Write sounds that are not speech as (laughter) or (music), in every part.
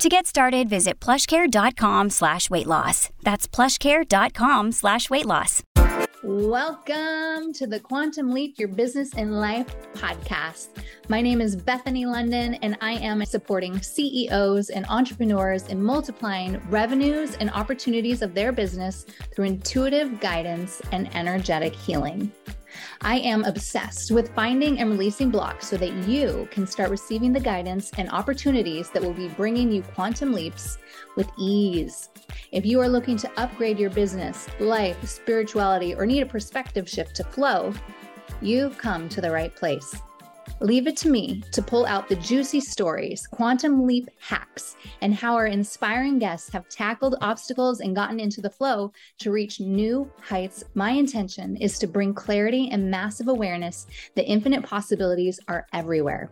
To get started, visit plushcare.com slash weight loss. That's plushcare.com slash weight loss. Welcome to the Quantum Leap Your Business and Life podcast. My name is Bethany London, and I am supporting CEOs and entrepreneurs in multiplying revenues and opportunities of their business through intuitive guidance and energetic healing. I am obsessed with finding and releasing blocks so that you can start receiving the guidance and opportunities that will be bringing you quantum leaps with ease. If you are looking to upgrade your business, life, spirituality, or need a perspective shift to flow, you've come to the right place. Leave it to me to pull out the juicy stories, quantum leap hacks, and how our inspiring guests have tackled obstacles and gotten into the flow to reach new heights. My intention is to bring clarity and massive awareness that infinite possibilities are everywhere.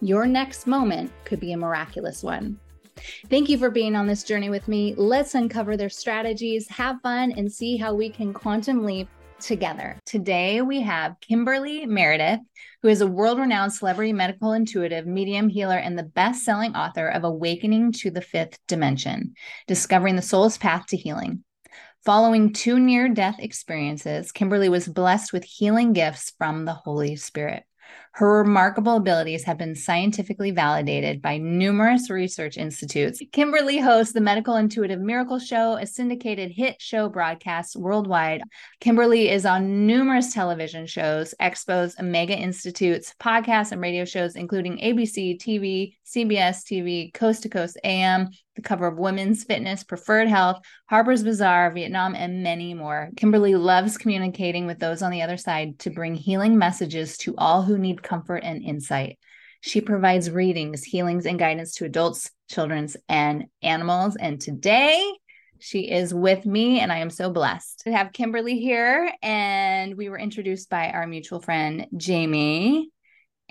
Your next moment could be a miraculous one. Thank you for being on this journey with me. Let's uncover their strategies, have fun, and see how we can quantum leap together. Today we have Kimberly Meredith, who is a world renowned celebrity medical intuitive, medium healer, and the best selling author of Awakening to the Fifth Dimension Discovering the Soul's Path to Healing. Following two near death experiences, Kimberly was blessed with healing gifts from the Holy Spirit. Her remarkable abilities have been scientifically validated by numerous research institutes. Kimberly hosts the Medical Intuitive Miracle Show, a syndicated hit show broadcast worldwide. Kimberly is on numerous television shows, expos, mega institutes, podcasts, and radio shows, including ABC TV, CBS TV, Coast to Coast AM, the cover of Women's Fitness, Preferred Health, Harper's Bazaar, Vietnam, and many more. Kimberly loves communicating with those on the other side to bring healing messages to all who need comfort and insight. She provides readings, healings, and guidance to adults, children's, and animals. And today, she is with me, and I am so blessed to have Kimberly here. And we were introduced by our mutual friend, Jamie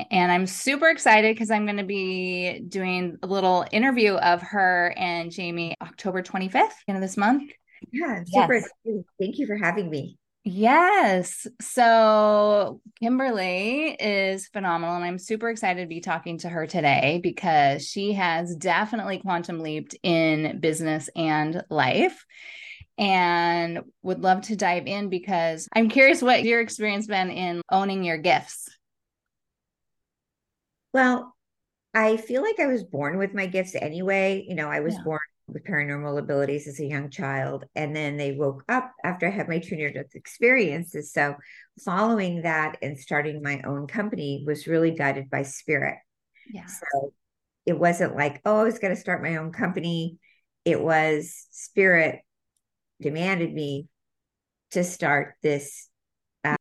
and I'm super excited because I'm going to be doing a little interview of her and Jamie October 25th, end of this month. Yeah, super yes. excited. Thank you for having me. Yes. So Kimberly is phenomenal, and I'm super excited to be talking to her today because she has definitely quantum leaped in business and life and would love to dive in because I'm curious what your experience been in owning your gifts. Well, I feel like I was born with my gifts anyway. You know, I was yeah. born with paranormal abilities as a young child, and then they woke up after I had my two near death experiences. So, following that and starting my own company was really guided by spirit. Yeah. So, it wasn't like, oh, I was going to start my own company. It was spirit demanded me to start this uh,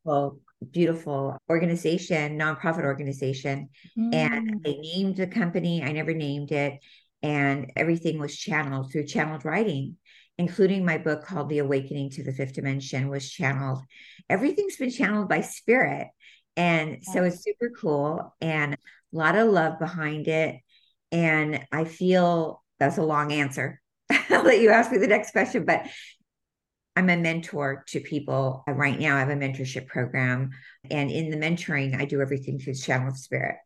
beautiful organization, nonprofit organization. Mm. And they named the company. I never named it. And everything was channeled through channeled writing, including my book called The Awakening to the Fifth Dimension was channeled. Everything's been channeled by spirit. And so it's super cool and a lot of love behind it. And I feel that's a long answer. (laughs) I'll let you ask me the next question, but I'm a mentor to people. Uh, right now, I have a mentorship program. And in the mentoring, I do everything through the channel of spirit.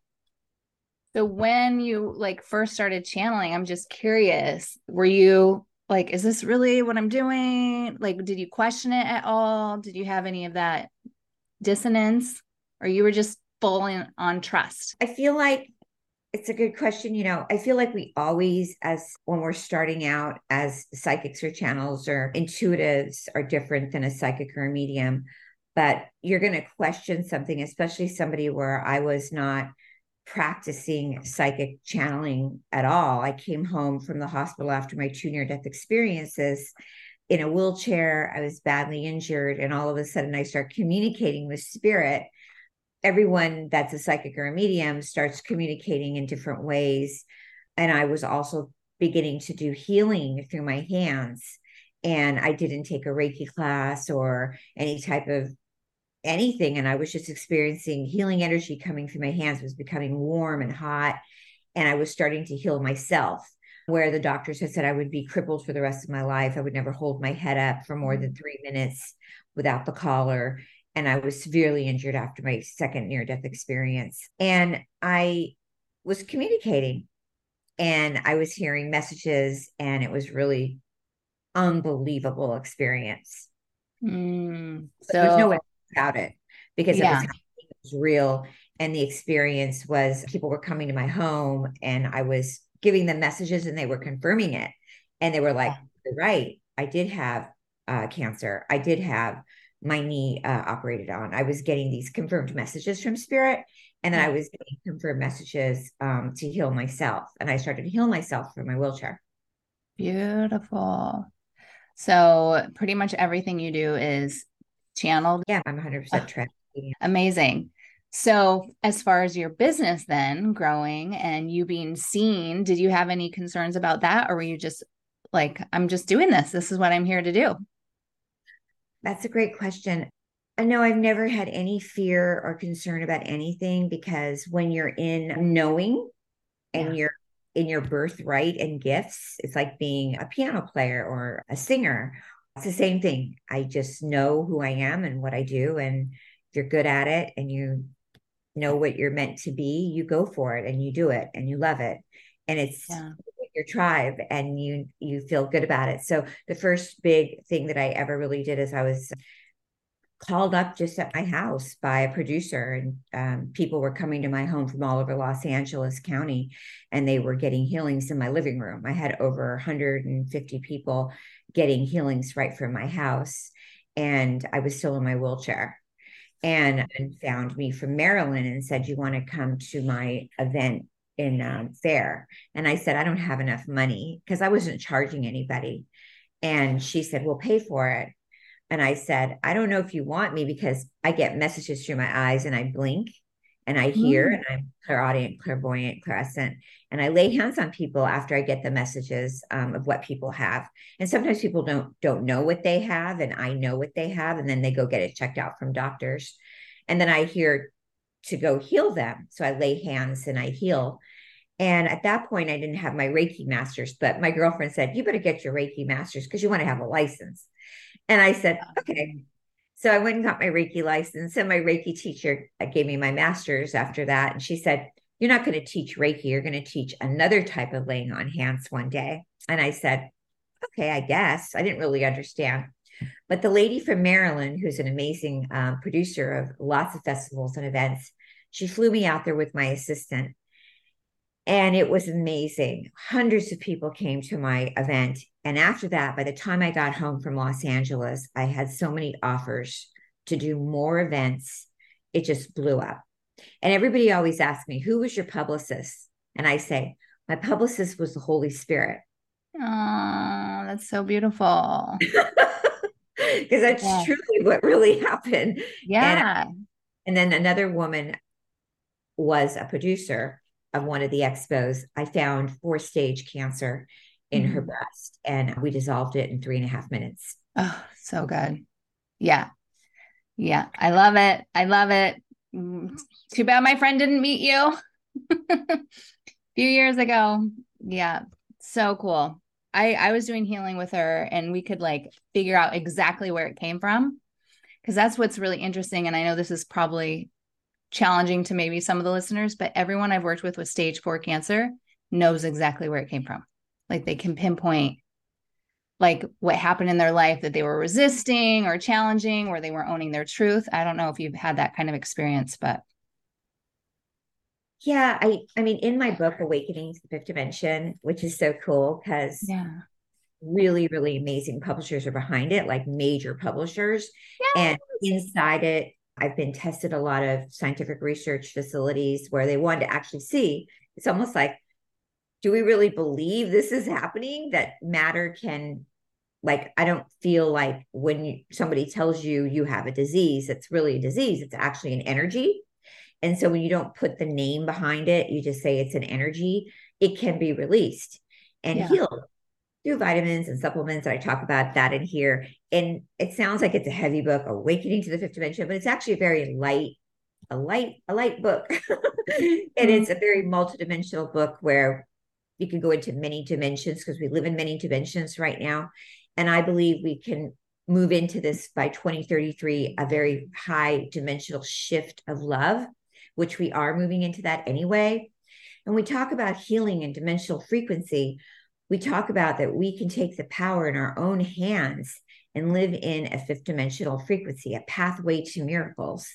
So when you like first started channeling, I'm just curious, were you like, is this really what I'm doing? Like, did you question it at all? Did you have any of that dissonance? Or you were just full in, on trust? I feel like it's a good question. You know, I feel like we always, as when we're starting out as psychics or channels or intuitives, are different than a psychic or a medium. but you're going to question something, especially somebody where I was not practicing psychic channeling at all. I came home from the hospital after my two near death experiences in a wheelchair. I was badly injured, and all of a sudden, I start communicating with spirit. Everyone that's a psychic or a medium starts communicating in different ways. And I was also beginning to do healing through my hands. And I didn't take a Reiki class or any type of anything. And I was just experiencing healing energy coming through my hands, it was becoming warm and hot. And I was starting to heal myself, where the doctors had said I would be crippled for the rest of my life. I would never hold my head up for more than mm. three minutes without the collar. And I was severely injured after my second near death experience. And I was communicating and I was hearing messages, and it was really unbelievable experience. Mm, so there's no way about it because yeah. it, was, it was real, and the experience was people were coming to my home, and I was giving them messages, and they were confirming it, and they were like, "You're right, I did have uh, cancer. I did have." My knee uh, operated on. I was getting these confirmed messages from spirit, and then I was getting confirmed messages um, to heal myself. And I started to heal myself from my wheelchair. Beautiful. So pretty much everything you do is channeled. Yeah, I'm 100% oh, trained. Amazing. So, as far as your business then growing and you being seen, did you have any concerns about that? Or were you just like, I'm just doing this? This is what I'm here to do? That's a great question. I know I've never had any fear or concern about anything because when you're in knowing and yeah. you're in your birthright and gifts, it's like being a piano player or a singer. It's the same thing. I just know who I am and what I do. And if you're good at it and you know what you're meant to be, you go for it and you do it and you love it. And it's yeah. Your tribe and you you feel good about it. So the first big thing that I ever really did is I was called up just at my house by a producer and um, people were coming to my home from all over los angeles county and they were getting healings in my living room i had over 150 people getting healings right from my house and i was still in my wheelchair and, and found me from maryland and said you want to come to my event in um, fair and i said i don't have enough money because i wasn't charging anybody and she said we'll pay for it and I said, I don't know if you want me because I get messages through my eyes and I blink and I hear mm. and I'm clairaudient, clairvoyant, clairsentient. And I lay hands on people after I get the messages um, of what people have. And sometimes people don't don't know what they have, and I know what they have, and then they go get it checked out from doctors. And then I hear to go heal them. So I lay hands and I heal. And at that point, I didn't have my Reiki masters, but my girlfriend said, You better get your Reiki masters because you want to have a license. And I said, okay. So I went and got my Reiki license, and my Reiki teacher uh, gave me my master's after that. And she said, You're not going to teach Reiki, you're going to teach another type of laying on hands one day. And I said, Okay, I guess. I didn't really understand. But the lady from Maryland, who's an amazing um, producer of lots of festivals and events, she flew me out there with my assistant. And it was amazing. Hundreds of people came to my event. And after that, by the time I got home from Los Angeles, I had so many offers to do more events. It just blew up. And everybody always asks me, Who was your publicist? And I say, My publicist was the Holy Spirit. Oh, that's so beautiful. (laughs) (laughs) Because that's yeah. truly what really (laughs) happened. Yeah. And, and then another woman was a producer of one of the expos, I found four stage cancer in mm-hmm. her breast and we dissolved it in three and a half minutes. Oh, so good. Yeah. Yeah. I love it. I love it. Mm, too bad my friend didn't meet you (laughs) a few years ago. Yeah. So cool. I, I was doing healing with her and we could like figure out exactly where it came from because that's what's really interesting. And I know this is probably challenging to maybe some of the listeners, but everyone I've worked with with stage four cancer knows exactly where it came from. Like they can pinpoint like what happened in their life that they were resisting or challenging or they weren't owning their truth. I don't know if you've had that kind of experience, but yeah, I I mean in my book Awakening to the Fifth Dimension, which is so cool because yeah really, really amazing publishers are behind it, like major publishers. And inside it, I've been tested a lot of scientific research facilities where they wanted to actually see. It's almost like, do we really believe this is happening? That matter can, like, I don't feel like when you, somebody tells you you have a disease, it's really a disease. It's actually an energy. And so when you don't put the name behind it, you just say it's an energy, it can be released and yeah. healed through vitamins and supplements. And I talk about that in here. And it sounds like it's a heavy book, Awakening to the Fifth Dimension, but it's actually a very light, a light, a light book. (laughs) and mm-hmm. it's a very multidimensional book where you can go into many dimensions because we live in many dimensions right now. And I believe we can move into this by 2033, a very high dimensional shift of love, which we are moving into that anyway. And we talk about healing and dimensional frequency we talk about that we can take the power in our own hands and live in a fifth dimensional frequency, a pathway to miracles.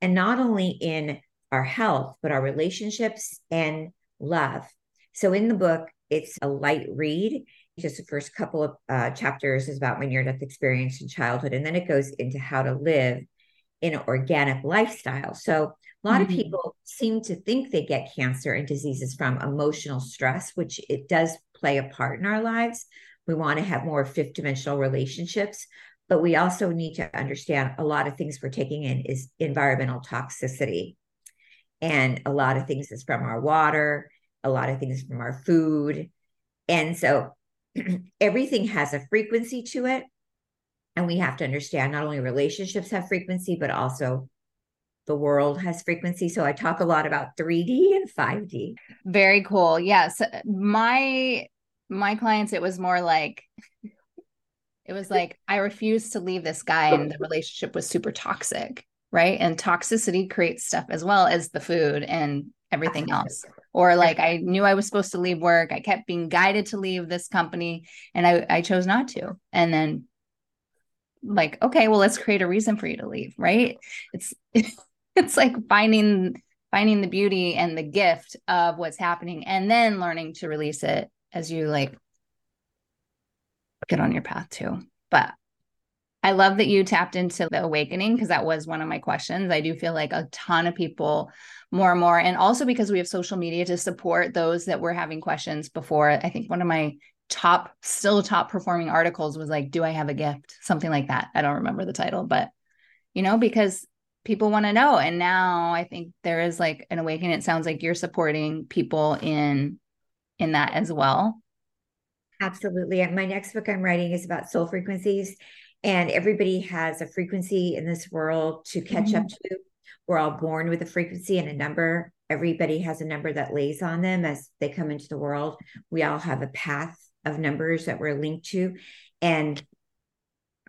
And not only in our health, but our relationships and love. So in the book, it's a light read. Just the first couple of uh, chapters is about my near death experience in childhood. And then it goes into how to live in an organic lifestyle. So a lot mm-hmm. of people seem to think they get cancer and diseases from emotional stress, which it does play a part in our lives. We want to have more fifth dimensional relationships, but we also need to understand a lot of things we're taking in is environmental toxicity. And a lot of things is from our water, a lot of things from our food. And so (clears throat) everything has a frequency to it. And we have to understand not only relationships have frequency, but also the world has frequency. So I talk a lot about 3D and 5D. Very cool. Yes. My my clients, it was more like it was like I refused to leave this guy and the relationship was super toxic. Right. And toxicity creates stuff as well as the food and everything else. Or like I knew I was supposed to leave work. I kept being guided to leave this company and I, I chose not to. And then like, okay, well, let's create a reason for you to leave. Right. It's (laughs) (laughs) it's like finding finding the beauty and the gift of what's happening and then learning to release it as you like get on your path too but I love that you tapped into the awakening because that was one of my questions. I do feel like a ton of people more and more, and also because we have social media to support those that were having questions before. I think one of my top, still top performing articles was like, Do I have a gift? Something like that. I don't remember the title, but you know, because people want to know. And now I think there is like an awakening. It sounds like you're supporting people in in that as well. Absolutely. My next book I'm writing is about soul frequencies. And everybody has a frequency in this world to catch mm-hmm. up to. We're all born with a frequency and a number. Everybody has a number that lays on them as they come into the world. We all have a path of numbers that we're linked to. And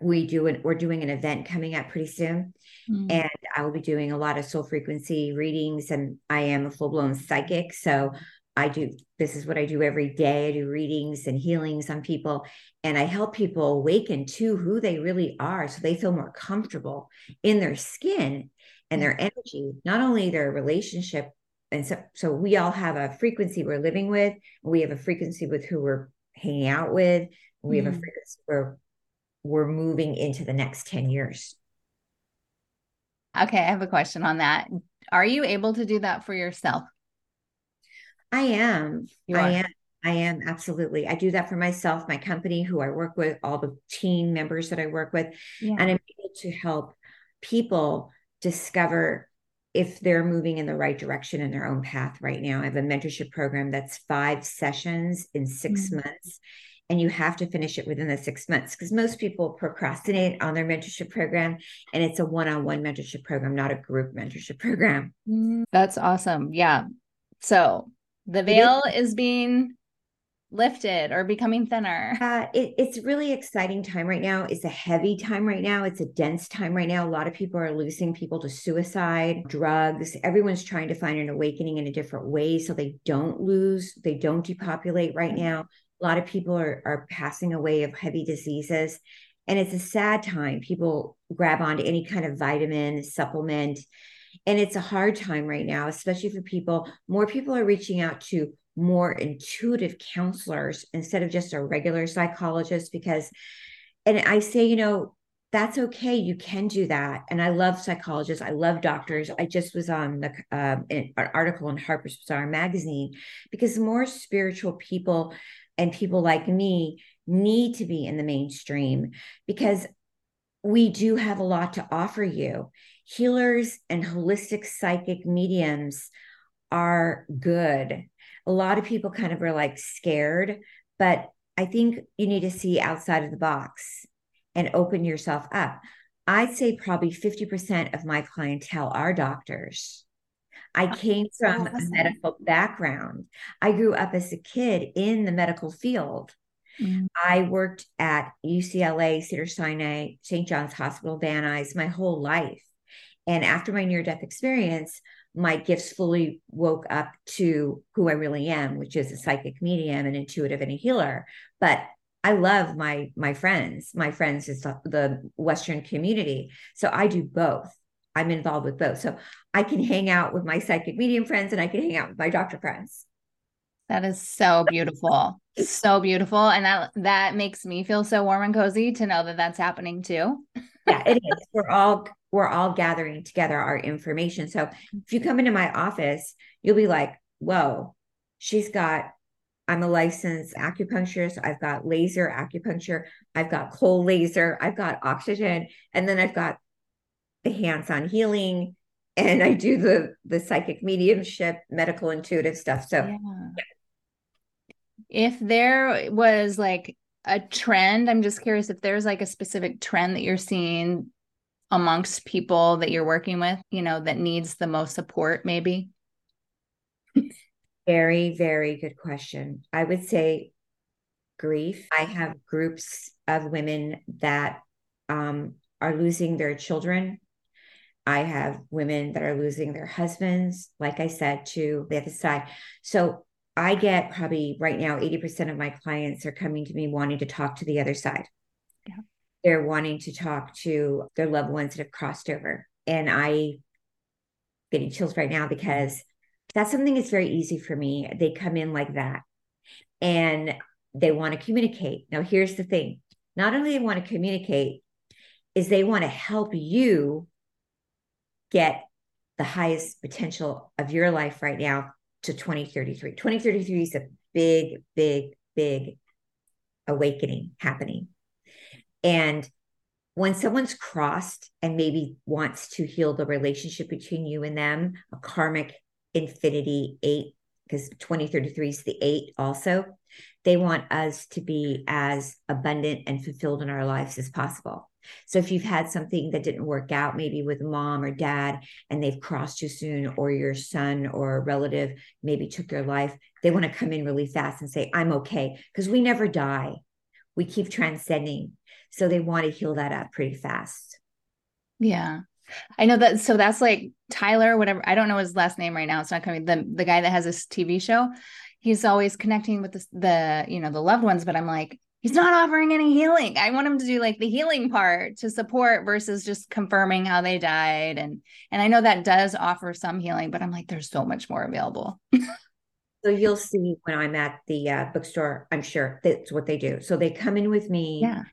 we do it we're doing an event coming up pretty soon mm-hmm. and i will be doing a lot of soul frequency readings and i am a full-blown psychic so i do this is what i do every day i do readings and healings on people and i help people awaken to who they really are so they feel more comfortable in their skin and their energy not only their relationship and so so we all have a frequency we're living with we have a frequency with who we're hanging out with we mm-hmm. have a mm-hmm. frequency where we're moving into the next 10 years. Okay, I have a question on that. Are you able to do that for yourself? I am. I am. I am absolutely. I do that for myself, my company, who I work with, all the team members that I work with, yeah. and I'm able to help people discover if they're moving in the right direction in their own path right now. I have a mentorship program that's five sessions in 6 mm-hmm. months and you have to finish it within the six months because most people procrastinate on their mentorship program and it's a one-on-one mentorship program not a group mentorship program. Mm, that's awesome. Yeah. So the veil is. is being lifted or becoming thinner. Uh, it, it's really exciting time right now. It's a heavy time right now. It's a dense time right now. A lot of people are losing people to suicide drugs. Everyone's trying to find an awakening in a different way so they don't lose they don't depopulate right now a lot of people are, are passing away of heavy diseases. And it's a sad time. People grab onto any kind of vitamin, supplement. And it's a hard time right now, especially for people. More people are reaching out to more intuitive counselors instead of just a regular psychologist because and I say, you know, that's okay. You can do that. And I love psychologists. I love doctors. I just was on the um, an article in Harper's Bazaar magazine because more spiritual people and people like me need to be in the mainstream because we do have a lot to offer you. Healers and holistic psychic mediums are good. A lot of people kind of are like scared, but I think you need to see outside of the box and open yourself up. I'd say probably 50% of my clientele are doctors. I came from a medical background. I grew up as a kid in the medical field. Mm-hmm. I worked at UCLA, Cedar Sinai, St. John's Hospital, Van Nuys my whole life. And after my near death experience, my gifts fully woke up to who I really am, which is a psychic medium, an intuitive, and a healer. But I love my my friends. My friends is the Western community, so I do both. I'm involved with both, so I can hang out with my psychic medium friends, and I can hang out with my doctor friends. That is so beautiful, so beautiful, and that that makes me feel so warm and cozy to know that that's happening too. yeah, it is. We're all we're all gathering together our information. So if you come into my office, you'll be like, "Whoa, she's got I'm a licensed acupuncturist. I've got laser acupuncture. I've got cold laser. I've got oxygen. And then I've got the hands-on healing. And I do the the psychic mediumship, medical intuitive stuff. So yeah. Yeah. if there was like a trend, I'm just curious if there's like a specific trend that you're seeing amongst people that you're working with, you know, that needs the most support, maybe. Very, very good question. I would say grief. I have groups of women that um, are losing their children. I have women that are losing their husbands, like I said, to the other side. So I get probably right now 80% of my clients are coming to me wanting to talk to the other side. Yeah. They're wanting to talk to their loved ones that have crossed over. And I getting chills right now because that's something that's very easy for me. They come in like that and they want to communicate. Now, here's the thing not only they want to communicate, is they want to help you get the highest potential of your life right now to 2033. 2033 is a big, big, big awakening happening. And when someone's crossed and maybe wants to heal the relationship between you and them, a karmic infinity eight, because 2033 is the eight also. They want us to be as abundant and fulfilled in our lives as possible. So if you've had something that didn't work out, maybe with mom or dad, and they've crossed too soon, or your son or a relative maybe took your life, they want to come in really fast and say, I'm okay. Because we never die. We keep transcending. So they want to heal that up pretty fast. Yeah. I know that. So that's like Tyler, whatever. I don't know his last name right now. It's not coming. The the guy that has this TV show, he's always connecting with the, the you know the loved ones. But I'm like, he's not offering any healing. I want him to do like the healing part to support versus just confirming how they died. And and I know that does offer some healing, but I'm like, there's so much more available. (laughs) so you'll see when I'm at the uh, bookstore. I'm sure that's what they do. So they come in with me. Yeah.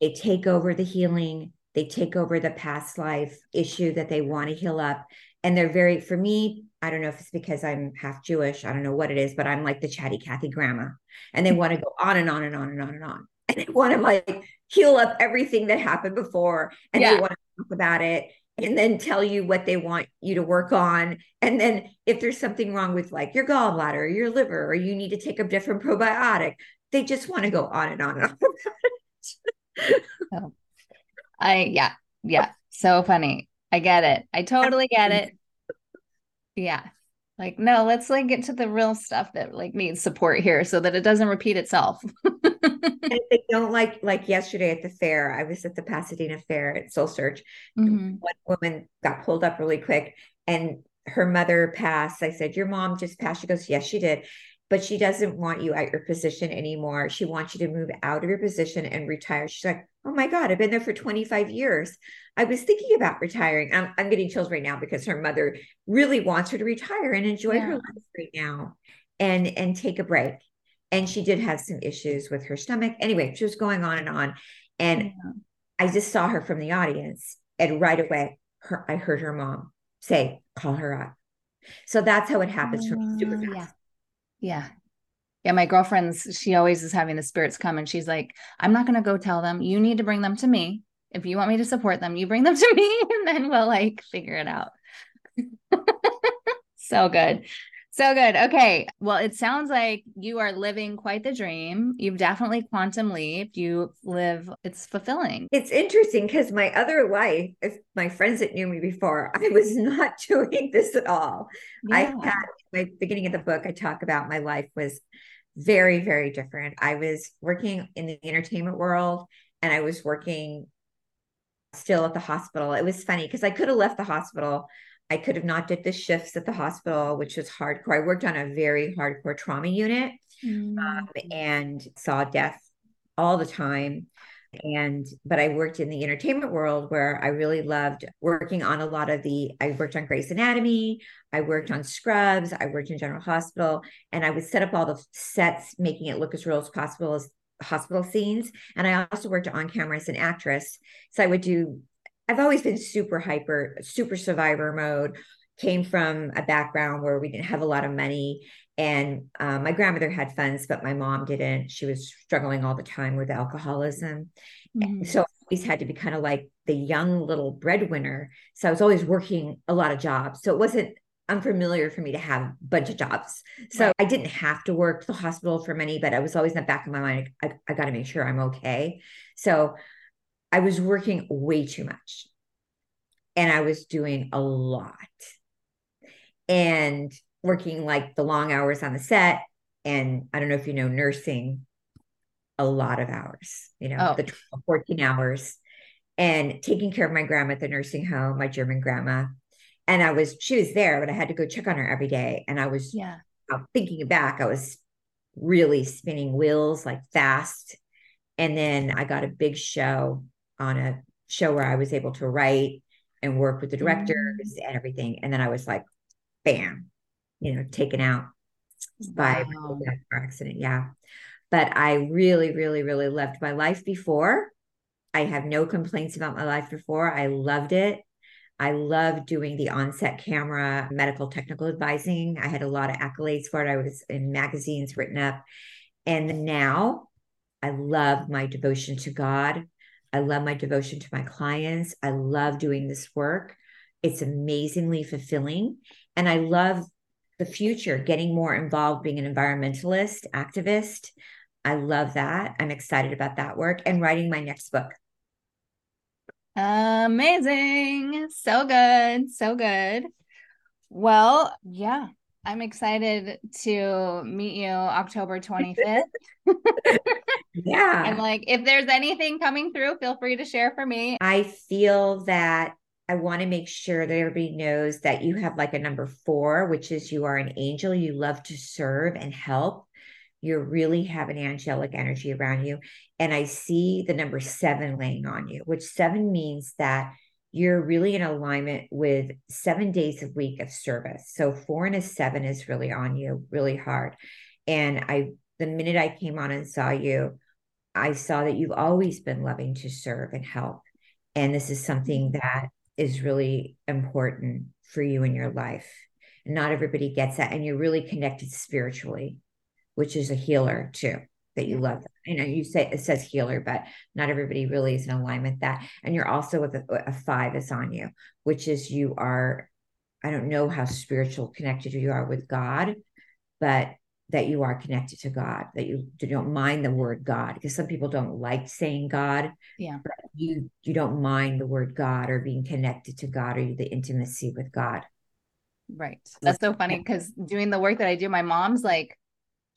They take over the healing they take over the past life issue that they want to heal up. And they're very for me i don't know if it's because i'm half jewish i don't know what it is but i'm like the chatty cathy grandma. And they (laughs) want to go on and on and on and on and on. (laughs) And they want to like heal up everything that happened before and yeah. they want to talk about it and then tell you what they want you to work on. And then if there's something wrong with like your gallbladder or your liver or you need to take a different probiotic they just want to go on and on and on oh. I yeah, yeah. So funny. I get it. I totally get it. Yeah. Like, no, let's like get to the real stuff that like needs support here so that it doesn't repeat itself. (laughs) they don't like like yesterday at the fair, I was at the Pasadena Fair at Soul Search. Mm-hmm. One woman got pulled up really quick and her mother passed. I said, Your mom just passed. She goes, Yes, she did but she doesn't want you at your position anymore. She wants you to move out of your position and retire. She's like, oh my God, I've been there for 25 years. I was thinking about retiring. I'm, I'm getting chills right now because her mother really wants her to retire and enjoy yeah. her life right now. and and take a break and she did have some issues with her stomach anyway she was going on and on and yeah. i just saw her from the audience and right away her i heard her mom say call her up so that's how it happens for me oh, super fast. yeah yeah. Yeah my girlfriend's she always is having the spirits come and she's like i'm not going to go tell them. You need to bring them to me. If you want me to support them you bring them to me (laughs) and then we'll like figure it out. (laughs) So good so good. Okay. Well, it sounds like you are living quite the dream. You've definitely quantum leaped. You live, it's fulfilling. It's interesting because my other life, if my friends that knew me before, I was (laughs) not doing this at all. Yeah. I had my beginning of the book, I talk about my life was very, very different. I was working in the entertainment world and I was working still at the hospital. It was funny because I could have left the hospital I could have not did the shifts at the hospital, which was hardcore. I worked on a very hardcore trauma unit mm. um, and saw death all the time. And, but I worked in the entertainment world where I really loved working on a lot of the, I worked on Grey's Anatomy, I worked on Scrubs, I worked in General Hospital, and I would set up all the sets, making it look as real as possible as hospital scenes. And I also worked on camera as an actress. So I would do I've always been super hyper, super survivor mode. Came from a background where we didn't have a lot of money, and um, my grandmother had funds, but my mom didn't. She was struggling all the time with alcoholism, mm-hmm. so I always had to be kind of like the young little breadwinner. So I was always working a lot of jobs. So it wasn't unfamiliar for me to have a bunch of jobs. So right. I didn't have to work the hospital for money, but I was always in the back of my mind, I, I got to make sure I'm okay. So I was working way too much and I was doing a lot and working like the long hours on the set. And I don't know if you know nursing, a lot of hours, you know, oh. the 12, 14 hours and taking care of my grandma at the nursing home, my German grandma. And I was, she was there, but I had to go check on her every day. And I was, yeah, thinking back, I was really spinning wheels like fast. And then I got a big show on a show where I was able to write and work with the directors mm. and everything. And then I was like, bam, you know, taken out by wow. car accident. Yeah. But I really, really, really loved my life before. I have no complaints about my life before. I loved it. I loved doing the onset camera medical technical advising. I had a lot of accolades for it. I was in magazines written up. And now I love my devotion to God. I love my devotion to my clients. I love doing this work. It's amazingly fulfilling. And I love the future, getting more involved, being an environmentalist, activist. I love that. I'm excited about that work and writing my next book. Amazing. So good. So good. Well, yeah, I'm excited to meet you October 25th. (laughs) yeah. I'm like, if there's anything coming through, feel free to share for me. I feel that I want to make sure that everybody knows that you have like a number four, which is you are an angel. You love to serve and help. You really have an angelic energy around you. And I see the number seven laying on you, which seven means that you're really in alignment with seven days a week of service. So four and a seven is really on you, really hard. And I, the minute I came on and saw you, I saw that you've always been loving to serve and help. And this is something mm-hmm. that is really important for you in your life. And not everybody gets that. And you're really connected spiritually, which is a healer too that you love. You know, you say it says healer, but not everybody really is in alignment with that. And you're also with a, a five is on you, which is you are, I don't know how spiritual connected you are with God, but that you are connected to God, that you don't mind the word God, because some people don't like saying God. Yeah. But you you don't mind the word God or being connected to God or the intimacy with God. Right. That's so funny because doing the work that I do, my mom's like,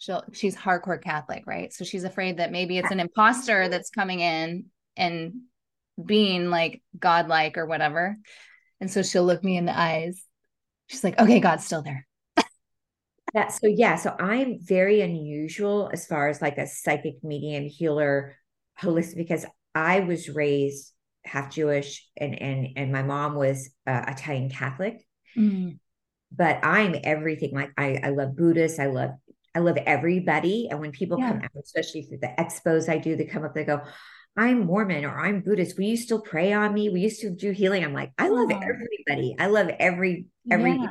she'll she's hardcore Catholic, right? So she's afraid that maybe it's an imposter that's coming in and being like godlike or whatever. And so she'll look me in the eyes. She's like, okay, God's still there. that so yeah, so I'm very unusual as far as like a psychic medium healer holistic because I was raised half Jewish and and and my mom was uh, Italian Catholic. Mm. But I'm everything like I I love Buddhists, I love I love everybody. And when people yeah. come out, especially through the expos I do, they come up, they go, I'm Mormon or I'm Buddhist. Will you still pray on me? Will you still do healing? I'm like, I love oh. everybody. I love every every yeah.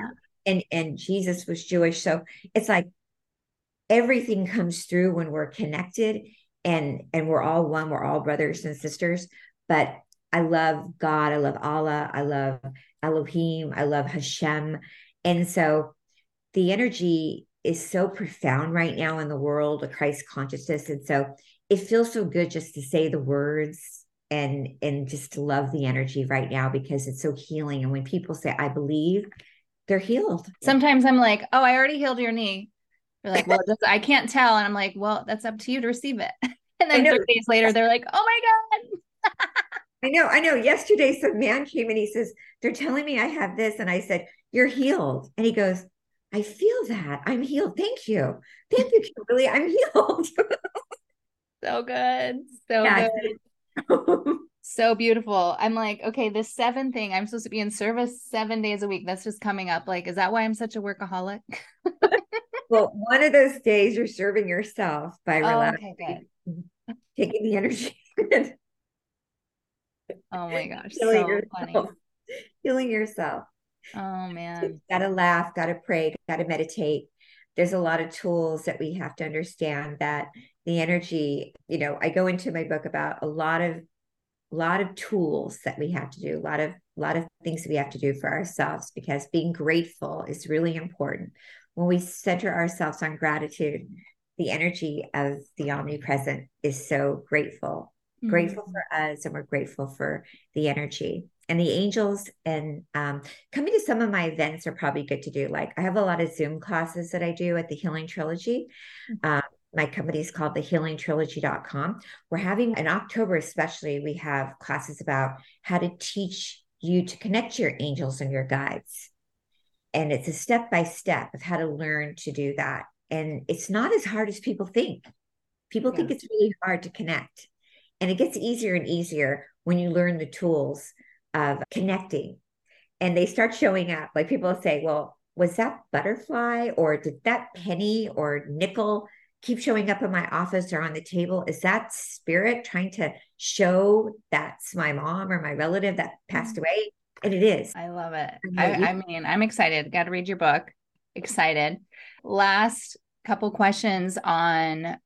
and and Jesus was Jewish. So it's like everything comes through when we're connected and and we're all one, we're all brothers and sisters. But I love God, I love Allah, I love Elohim, I love Hashem. And so the energy is so profound right now in the world of Christ consciousness. And so it feels so good just to say the words and and just to love the energy right now because it's so healing. And when people say, I believe, they're healed. Sometimes I'm like, oh, I already healed your knee. They're like, well, just, I can't tell. And I'm like, well, that's up to you to receive it. (laughs) And then three days later, they're like, oh my God. (laughs) I know, I know. Yesterday, some man came and he says, They're telling me I have this. And I said, You're healed. And he goes, I feel that. I'm healed. Thank you. Thank you, Kimberly. I'm (laughs) healed. so good. So yeah. good. (laughs) so beautiful. I'm like, okay, this seven thing, I'm supposed to be in service seven days a week. That's just coming up. Like, is that why I'm such a workaholic? (laughs) well, one of those days you're serving yourself by relaxing, oh, okay, taking the energy. oh my gosh. Healing so yourself. funny. Healing yourself. Oh man. gotta laugh, gotta pray, gotta meditate. There's a lot of tools that we have to understand that the energy, you know, I go into my book about a lot of a lot of tools that we have to do, a lot of a lot of things we have to do for ourselves because being grateful is really important. When we center ourselves on gratitude, the energy of the omnipresent is so grateful, mm-hmm. grateful for us, and we're grateful for the energy and the angels and um, coming to some of my events are probably good to do. Like I have a lot of Zoom classes that I do at the Healing Trilogy. Mm-hmm. Um, my company is called the healingtrilogy.com. We're having in October, especially, we have classes about how to teach you to connect your angels and your guides. And it's a step by step of how to learn to do that. And it's not as hard as people think. People yeah. think it's really hard to connect. And it gets easier and easier when you learn the tools of connecting. And they start showing up. Like people say well was that butterfly or did that penny or nickel keep showing up in my office or on the table? Is that spirit trying to show that's my mom or my relative that passed mm-hmm. away? And it is. I love it. I, I mean i'm excited. Got to read your book. Excited. Last couple questions on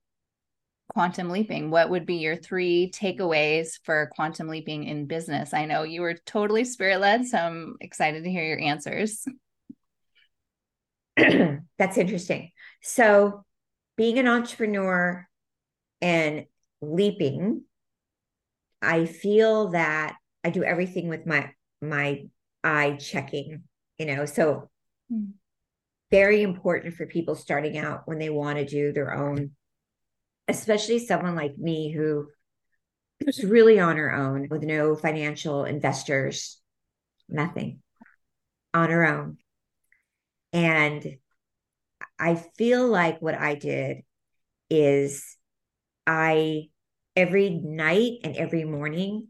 quantum leaping, what would be your three takeaways for quantum leaping in business? I know you were totally spirit led, so I'm excited to hear your answers. (clears throat) That's interesting. So, being an entrepreneur and leaping, I feel that I do everything with my my eye checking, you know. So, mm. very important for people starting out when they want to do their own especially someone like me who was really on her own with no financial investors, nothing on her own. And I feel like what I did is I, every night and every morning,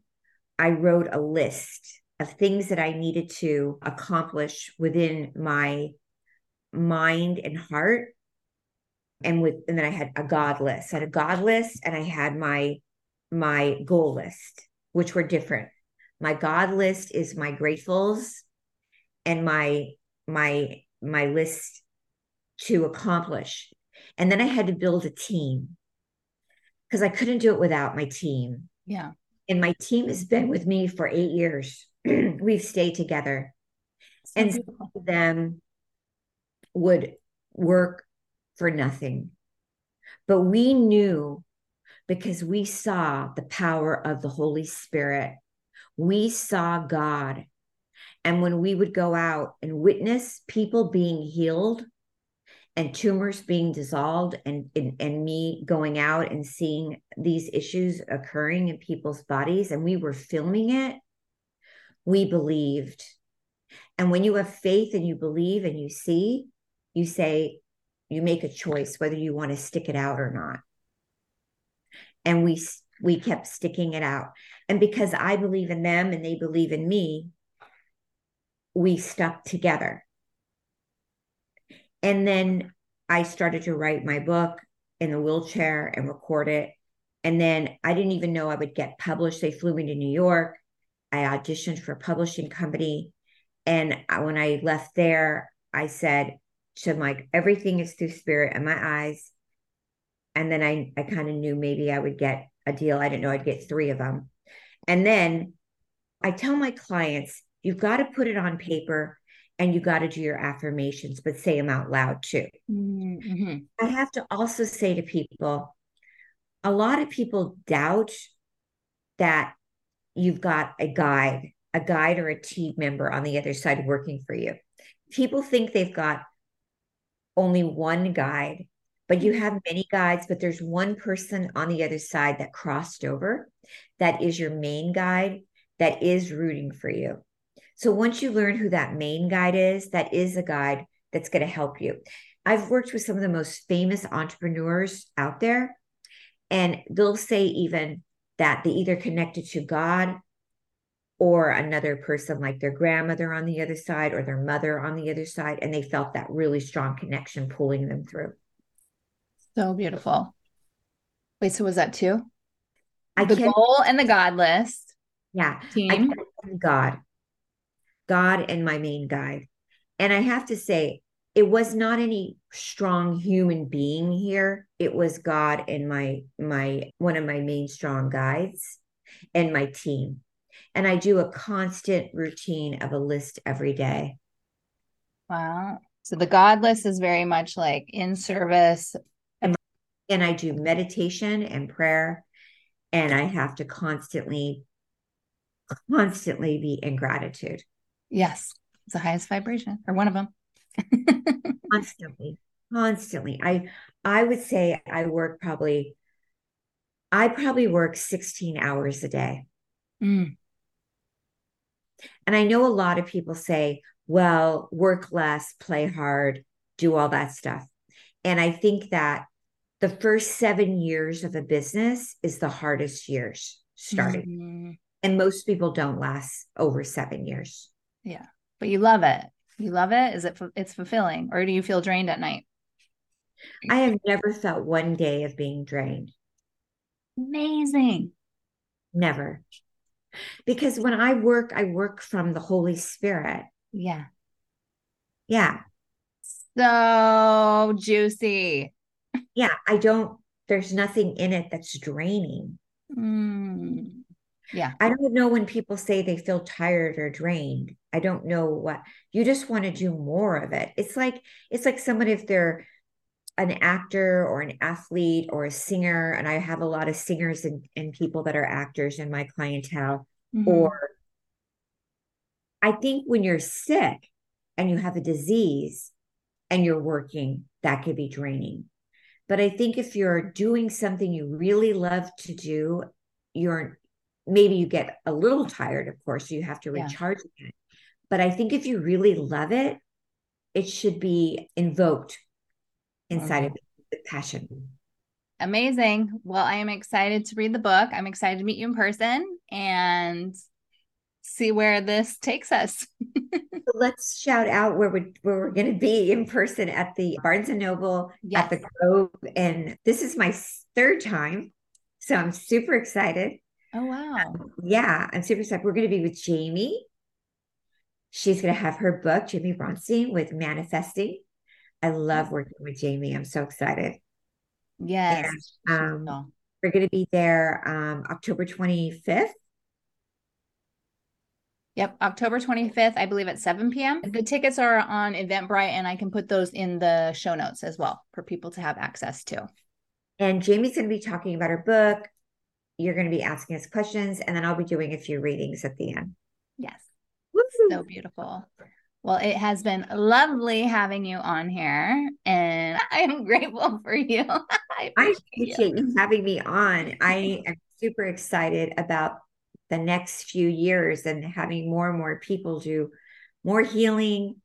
I wrote a list of things that I needed to accomplish within my mind and heart and with and then I had a God list. I had a God list and I had my my goal list, which were different. My God list is my gratefuls and my my my list to accomplish. And then I had to build a team because I couldn't do it without my team. Yeah. And my team has been with me for eight years. (clears throat) We've stayed together. So and some of them would work for nothing. But we knew because we saw the power of the Holy Spirit. We saw God. And when we would go out and witness people being healed and tumors being dissolved, and, and, and me going out and seeing these issues occurring in people's bodies, and we were filming it, we believed. And when you have faith and you believe and you see, you say, you make a choice whether you want to stick it out or not and we we kept sticking it out and because i believe in them and they believe in me we stuck together and then I started to write my book in the wheelchair and record it. And then I didn't even know I would get published. They flew me to New York. I auditioned for a publishing company. And when I left there, I said to like, everything is through spirit and my eyes. And then I, I kind of knew maybe I would get a deal. I didn't know I'd get three of them. And then I tell my clients, you've got to put it on paper and you got to do your affirmations, but say them out loud too. Mm-hmm. I have to also say to people, a lot of people doubt that you've got a guide, a guide or a team member on the other side working for you. People think they've got only one guide, but you mm-hmm. have many guides, but there's one person on the other side that crossed over that is your main guide that is rooting for you. So once you learn who that main guide is, that is a guide that's going to help you. I've worked with some of the most famous entrepreneurs out there, and they'll say even that they either connected to God or another person like their grandmother on the other side or their mother on the other side, and they felt that really strong connection pulling them through. So beautiful. Wait, so was that two? I the goal and the God list. Yeah. Team. God. God and my main guide. And I have to say, it was not any strong human being here. It was God and my my one of my main strong guides and my team. And I do a constant routine of a list every day. Wow. So the God list is very much like in service. And, and I do meditation and prayer. And I have to constantly, constantly be in gratitude. Yes, it's the highest vibration, or one of them. (laughs) constantly, constantly. I I would say I work probably. I probably work sixteen hours a day. Mm. And I know a lot of people say, well, work less, play hard, do all that stuff. And I think that the first seven years of a business is the hardest years starting. Mm-hmm. And most people don't last over seven years. Yeah. But you love it. You love it. Is it, it's fulfilling or do you feel drained at night? I have never felt one day of being drained. Amazing. Never. Because when I work, I work from the Holy Spirit. Yeah. Yeah. So juicy. Yeah. I don't, there's nothing in it that's draining. Mm. Yeah. I don't know when people say they feel tired or drained. I don't know what you just want to do more of it. It's like it's like someone if they're an actor or an athlete or a singer, and I have a lot of singers and, and people that are actors in my clientele, mm-hmm. or I think when you're sick and you have a disease and you're working, that could be draining. But I think if you're doing something you really love to do, you're maybe you get a little tired, of course, you have to recharge yeah. again. But I think if you really love it, it should be invoked inside of the passion. Amazing. Well, I am excited to read the book. I'm excited to meet you in person and see where this takes us. (laughs) so let's shout out where we where we're going to be in person at the Barnes and Noble yes. at the Grove, and this is my third time, so I'm super excited. Oh wow! Um, yeah, I'm super excited. We're going to be with Jamie. She's going to have her book, Jamie Bronstein, with Manifesting. I love working with Jamie. I'm so excited. Yes. And, um, we're going to be there um, October 25th. Yep, October 25th, I believe at 7 p.m. The tickets are on Eventbrite, and I can put those in the show notes as well for people to have access to. And Jamie's going to be talking about her book. You're going to be asking us questions, and then I'll be doing a few readings at the end. Yes. So beautiful. Well, it has been lovely having you on here, and (laughs) I am grateful for you. (laughs) I appreciate, I appreciate you. you having me on. (laughs) I am super excited about the next few years and having more and more people do more healing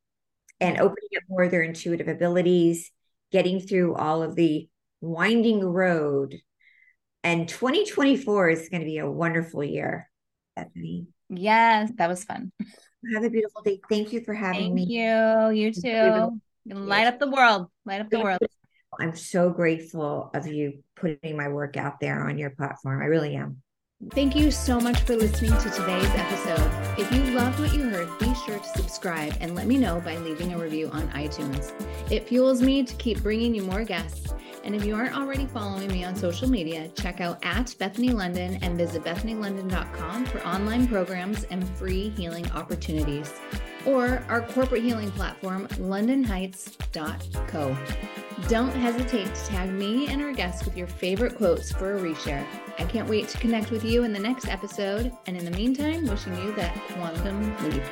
and opening up more of their intuitive abilities, getting through all of the winding road. And 2024 is going to be a wonderful year, Bethany. Yes, that was fun. Have a beautiful day. Thank you for having Thank me. Thank you. You too. light up the world. Light up the world. I'm so grateful of you putting my work out there on your platform. I really am. Thank you so much for listening to today's episode. If you loved what you heard, be sure to subscribe and let me know by leaving a review on iTunes. It fuels me to keep bringing you more guests. And if you aren't already following me on social media, check out at Bethany London and visit bethanylondon.com for online programs and free healing opportunities. Or our corporate healing platform, londonheights.co. Don't hesitate to tag me and our guests with your favorite quotes for a reshare. I can't wait to connect with you in the next episode. And in the meantime, wishing you that quantum leap.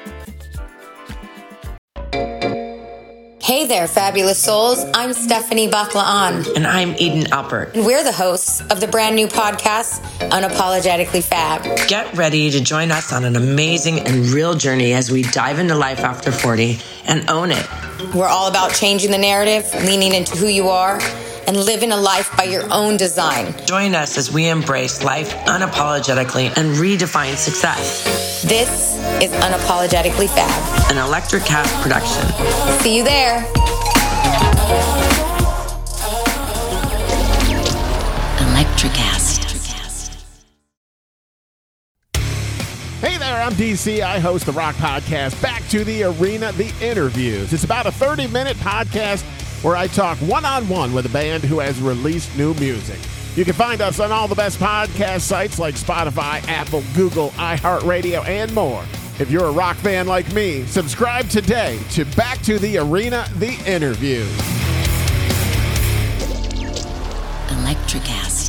Hey there, fabulous souls. I'm Stephanie Baklaan. And I'm Eden Alpert. And we're the hosts of the brand new podcast, Unapologetically Fab. Get ready to join us on an amazing and real journey as we dive into life after 40 and own it. We're all about changing the narrative, leaning into who you are, and living a life by your own design. Join us as we embrace life unapologetically and redefine success. This is Unapologetically Fab, an Electricast production. See you there. Electric ass. Electricast. Hey there, I'm DC. I host the Rock Podcast, Back to the Arena, The Interviews. It's about a 30 minute podcast where I talk one on one with a band who has released new music. You can find us on all the best podcast sites like Spotify, Apple, Google, iHeartRadio, and more. If you're a rock fan like me, subscribe today to Back to the Arena The Interview. Electricast.